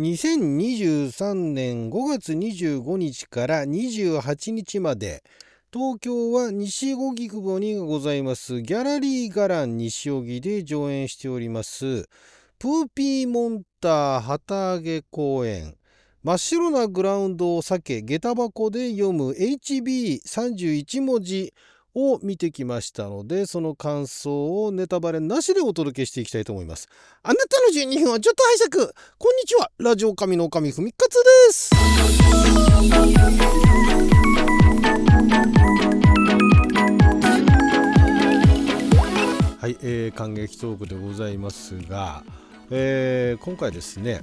2023年5月25日から28日まで東京は西荻窪にございますギャラリーガラン西荻で上演しておりますプーピーモンター旗揚げ公演。真っ白なグラウンドを避け下駄箱で読む HB31 文字を見てきましたのでその感想をネタバレなしでお届けしていきたいと思います。あなたの12分はちょっと拝借。こんにちは。ラジオ神の神ふみかつです。はい、えー、感激トークでございますが、えー、今回ですね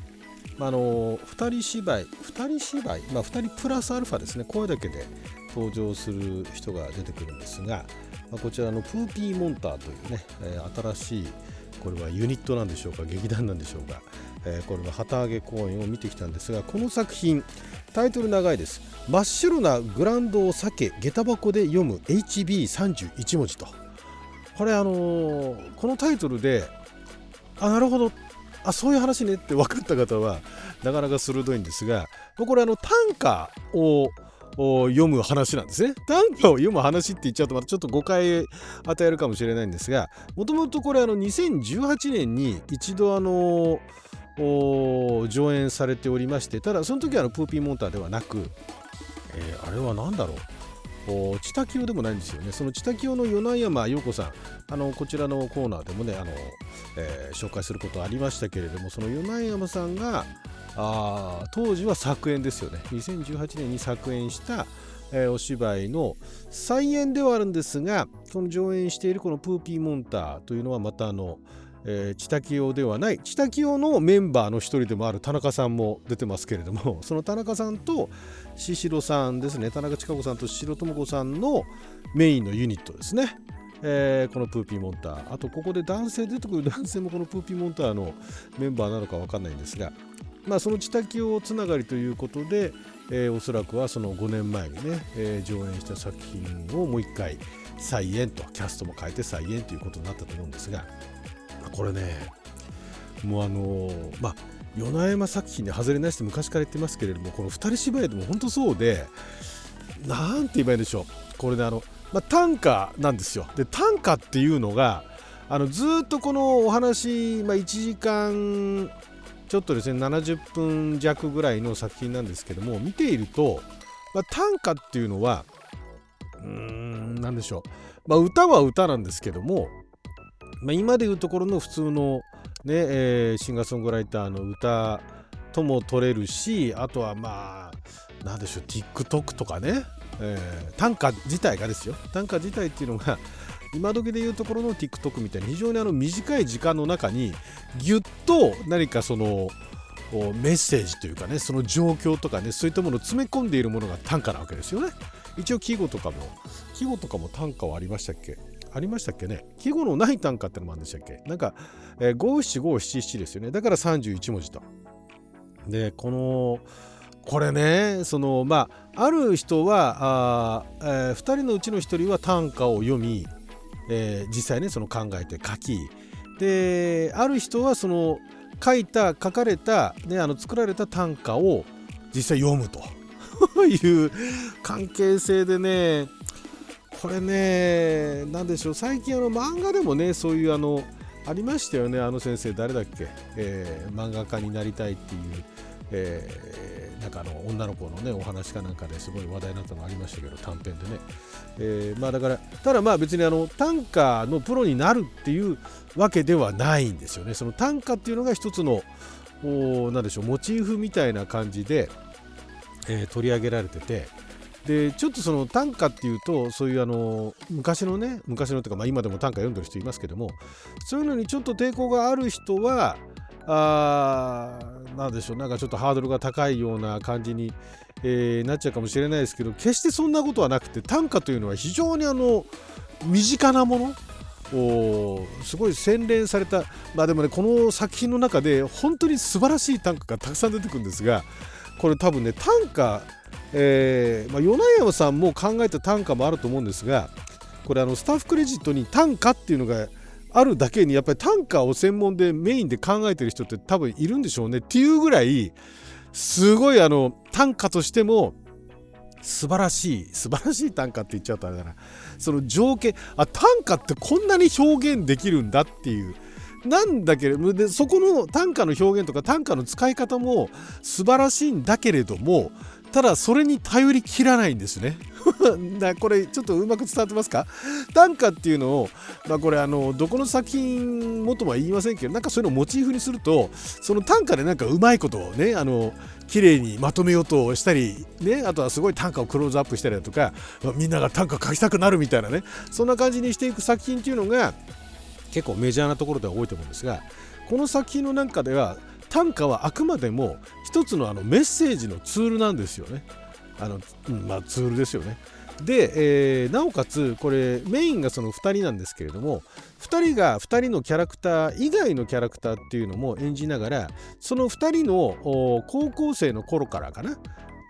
あの2人芝居2人芝居、まあ、2人プラスアルファですね。声だけで登場する人が出てくるんですが、まあ、こちらのプーピーモンターというね、えー、新しいこれはユニットなんでしょうか劇団なんでしょうか、えー、これの旗揚げ公演を見てきたんですがこの作品タイトル長いです。真っ白なグランドを避け下駄箱で読む HB31 文字と。これあのー、このタイトルであなるほど。あそういう話ねって分かった方はなかなか鋭いんですがこれあの短歌を読む話なんですね。短歌を読む話って言っちゃうとまたちょっと誤解与えるかもしれないんですがもともとこれあの2018年に一度あの上演されておりましてただその時はあのプーピーモンターではなく、えー、あれは何だろう？チタキオでもないんですよね。そのチタキオの米山陽子さん、あのこちらのコーナーでもね、あのえー、紹介することありましたけれども、その米山さんがあ当時は作演ですよね。2018年に作演した、えー、お芝居の再演ではあるんですが、その上演しているこのプーピーモンターというのはまたあの、えー、チタキオではないチタキオのメンバーの一人でもある田中さんも出てますけれども その田中さんと宍戸さんですね田中千佳子さんと宍戸智子さんのメインのユニットですね。えー、このプーピーモンターあとここで男性出てくる 男性もこのプーピーモンターのメンバーなのか分かんないんですが、まあ、そのチタキオつながりということで、えー、おそらくはその5年前にね、えー、上演した作品をもう一回再演とキャストも変えて再演ということになったと思うんですがこれねもうあのー、まあ米山作品で外れなしって昔から言ってますけれどもこの2人芝居でも本当そうで何て言えばいいんでしょう。これねあの、まあ、短歌なんですよ。で短歌っていうのがあのずっとこのお話、まあ、1時間ちょっとですね70分弱ぐらいの作品なんですけども見ていると、まあ、短歌っていうのはうーん何でしょう、まあ、歌は歌なんですけどもまあ、今でいうところの普通の、ねえー、シンガーソングライターの歌とも取れるしあとはまあ何でしょう TikTok とかね、えー、短歌自体がですよ。短歌自体っていうのが今時でいうところの TikTok みたいに非常にあの短い時間の中にぎゅっと何かそのメッセージというかねその状況とかねそういったものを詰め込んでいるものが短歌なわけですよね。一応季語とかも季語とかも短歌はありましたっけ？ありましたっけね？季語のない単価ってのもあるんでしたっけ？なんか、えー、五七五七七ですよね。だから31文字と。でこのこれねそのまあある人はあ、えー、2人のうちの1人は短歌を読み、えー、実際ねその考えて書きである人はその書いた書かれた、ね、あの作られた短歌を実際読むと。いう関係性でねこれね何でしょう最近あの漫画でもねそういうあのありましたよねあの先生誰だっけ、えー、漫画家になりたいっていう、えー、なんかあの女の子のねお話かなんかですごい話題になったのありましたけど短編でね、えー、まあだからただまあ別にあの短歌のプロになるっていうわけではないんですよね。その短歌っていうのが一つの何でしょうモチーフみたいな感じで、え、取り上げられてて。でちょっとその短歌っていうとそういうあの昔のね昔のというか、まあ、今でも短歌読んでる人いますけどもそういうのにちょっと抵抗がある人はあなんでしょうなんかちょっとハードルが高いような感じに、えー、なっちゃうかもしれないですけど決してそんなことはなくて短歌というのは非常にあの身近なものすごい洗練されたまあでもねこの作品の中で本当に素晴らしい短歌がたくさん出てくるんですがこれ多分ね短歌えーまあ、米山さんも考えた短歌もあると思うんですがこれあのスタッフクレジットに短歌っていうのがあるだけにやっぱり短歌を専門でメインで考えてる人って多分いるんでしょうね。っていうぐらいすごいあの短歌としても素晴らしい素晴らしい短歌って言っちゃうとあれだな。その情景あ短歌ってこんなに表現できるんだっていうなんだけれどもそこの短歌の表現とか短歌の使い方も素晴らしいんだけれどもただそれに頼りきらないんですね。これちょっとうまく伝わってますか？短歌っていうのを、まあ、これあのどこの作品もとは言いませんけどなんかそういうのをモチーフにするとその短歌でなんかうまいことをねあの綺麗にまとめようとしたり、ね、あとはすごい短歌をクローズアップしたりだとかみんなが短歌書きたくなるみたいなねそんな感じにしていく作品っていうのが結構メジャーなところでは多いと思うんですがこの作品の中では短歌はあくまでも一つのあのメッセージのツールなんですよね。あのまあ、ツールですよね。で、えー、なおかつこれメインがその2人なんですけれども2人が2人のキャラクター以外のキャラクターっていうのも演じながらその2人の高校生の頃からかな？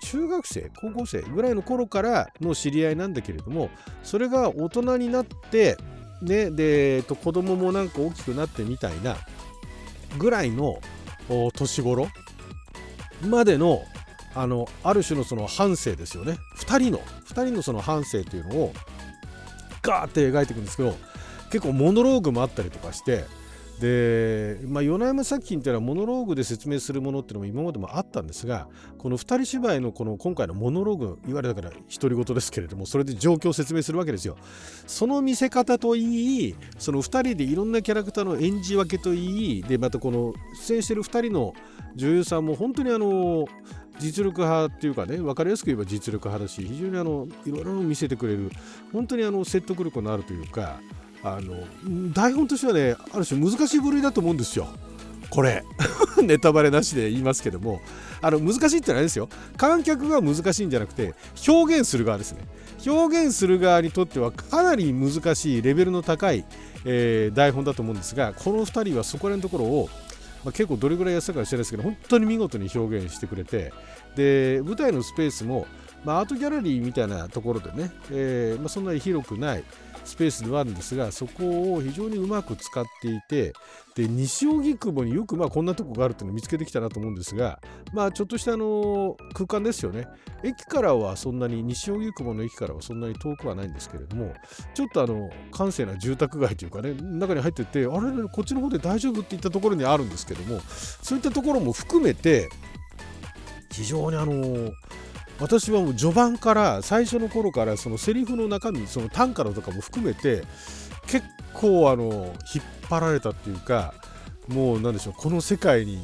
中学生？高校生ぐらいの頃からの知り合いなんだけれどもそれが大人になってねで、えっと、子供もなんか大きくなってみたいなぐらいの年頃までのあのある種のその半生ですよね。2人の2人のその半生というのをガーって描いていくんですけど結構モノローグもあったりとかしてで、まあ、米山作品っていうのはモノローグで説明するものっていうのも今までもあったんですがこの2人芝居のこの今回のモノローグいわゆるだから独り言ですけれどもそれで状況を説明するわけですよ。その見せ方といいその2人でいろんなキャラクターの演じ分けといいでまたこの出演している2人の女優さんも本当にあの実力派っていうかね分かりやすく言えば実力派だし非常にあのいろいろ見せてくれる本当にあの説得力のあるというかあの台本としてはねある種難しい部類だと思うんですよ。これ。ネタバレなしで言いますけども。あの難しいってのはですよ。観客が難しいんじゃなくて表現する側ですね。表現する側にとってはかなり難しいレベルの高い、えー、台本だと思うんですがこの2人はそこら辺のところを、まあ、結構どれぐらいやったか知らないですけど本当に見事に表現してくれてで舞台のスペースも、まあ、アートギャラリーみたいなところでね、えーまあ、そんなに広くないスペースではあるんですがそこを非常にうまく使っていてで西荻窪によくまあこんなとこがあるっていうのを見つけてきたなと思うんですがまあちょっとしたあの空間ですよね。駅からはそんなに西荻窪の駅からはそんなに遠くはないんですけれどもちょっとあの閑静な住宅街というかね中に入っててあれ？こっちの方で大丈夫っていったところにあるんですけどもそういったところも含めて非常にあの私はもう序盤から最初の頃からそのセリフの中身その短歌のとかも含めて結構あの引っ張られたっていうかもうなんでしょうこの世界に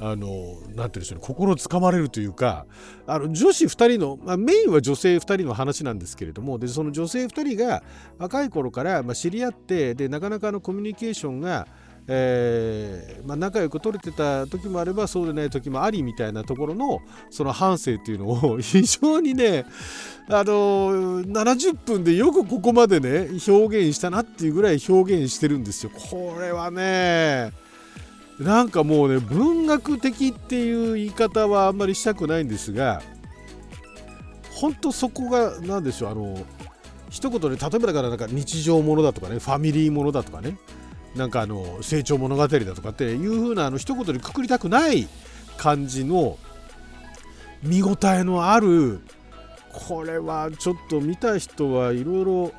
あのなんて言うんでしょうね心つかまれるというかあの女子2人の、まあ、メインは女性2人の話なんですけれどもでその女性2人が若い頃から、まあ、知り合ってでなかなかのコミュニケーションがえーまあ、仲良く取れてた時もあればそうでない時もありみたいなところのその反省っていうのを 非常にねあの70分でよくここまでね表現したなっていうぐらい表現してるんですよ。これはねなんかもうね文学的っていう言い方はあんまりしたくないんですが本当そこが何でしょうあの一言で例えばだからなんか日常ものだとかねファミリーものだとかねなんかあの成長物語だとかっていう風なあの一言でくくりたくない感じの見応えのあるこれはちょっと見た人はいろいろ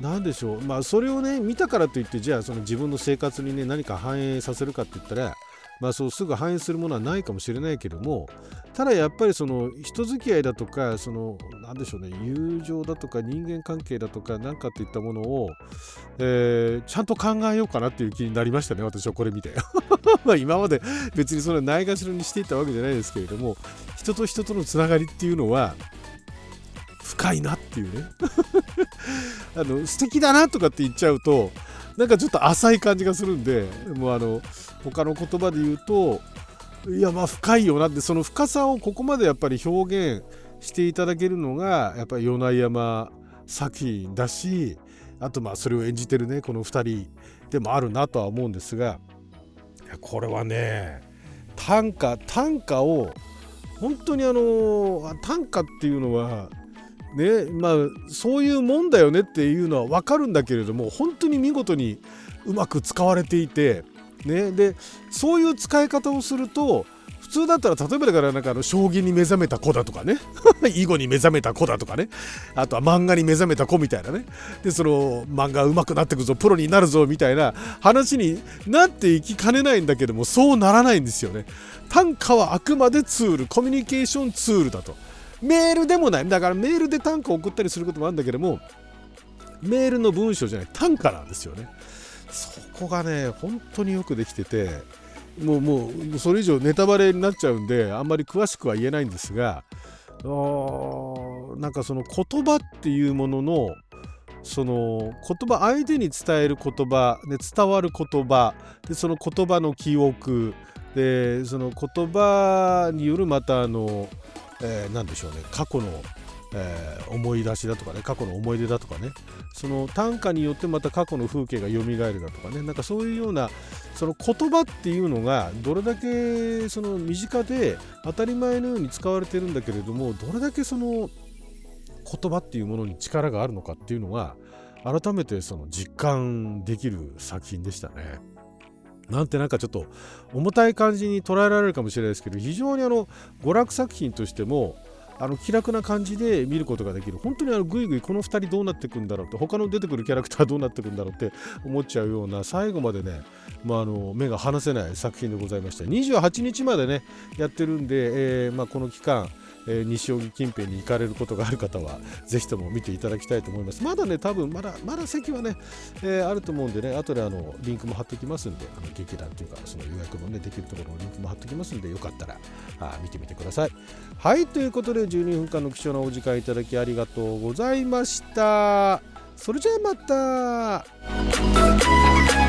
何でしょうまあそれをね見たからといってじゃあその自分の生活にね何か反映させるかって言ったらまあそうすぐ反映するものはないかもしれないけどもただやっぱりその人付き合いだとかその何でしょうね友情だとか人間関係だとか何かといったものを、えー、ちゃんと考えようかなっていう気になりましたね私はこれ見て。ま今まで別にそれないがしろにしていたわけじゃないですけれども人と人とのつながりっていうのは深いなっていうね。あの素敵だなとかって言っちゃうとなんかちょっと浅い感じがするんでもうあの他の言葉で言うといやまあ深いよなってその深さをここまでやっぱり表現していただけるのがやっぱり米山作品だしあとまあそれを演じてるねこの2人でもあるなとは思うんですがこれはね短歌短歌を本当にあの短歌っていうのはねまあそういうもんだよねっていうのは分かるんだけれども本当に見事にうまく使われていて、ね、でそういう使い方をすると普通だったら例えばだからなんかあの将棋に目覚めた子だとかね 囲碁に目覚めた子だとかねあとは漫画に目覚めた子みたいなねでその漫画上手くなってくぞプロになるぞみたいな話になっていきかねないんだけどもそうならないんですよね。短歌はあくまでツールコミュニケーションツールだと。メールでもない。だからメールで短歌を送ったりすることもあるんだけどもメールの文章じゃない。短歌なんですよね。そこがね本当によくできててもうもうそれ以上ネタバレになっちゃうんであんまり詳しくは言えないんですがなんかその言葉っていうもののその言葉相手に伝える言葉で伝わる言葉でその言葉の記憶でその言葉によるまたあの、えー、何でしょうね。過去のえー、思い出しだとかね過去の思い出だとかね。その短歌によってまた過去の風景が蘇るだとかね。なんかそういうようなその言葉っていうのがどれだけその身近で当たり前のように使われてるんだけれどもどれだけその言葉っていうものに力があるのかっていうのが改めてその実感できる作品でしたね。なんてなんかちょっと重たい感じに捉えられるかもしれないですけど非常にあの娯楽作品としてもあの気楽な感じで見ることができる。本当にあのぐいぐいこの2人どうなっていくんだろうって他の出てくるキャラクターどうなっていくんだろうって思っちゃうような最後までね、まあ、あの目が離せない作品でございました28日までねやってるんで、えーまあ、この期間えー、西荻近辺に行かれることがある方はぜひとも見ていただきたいと思います。まだね多分まだまだ席はね、えー、あると思うんでね後であのリンクも貼っておきますんであの劇団というかその予約もねできるところのリンクも貼っておきますんでよかったらあ見てみてください。はいということで12分間の貴重なお時間いただきありがとうございました。それじゃあまた。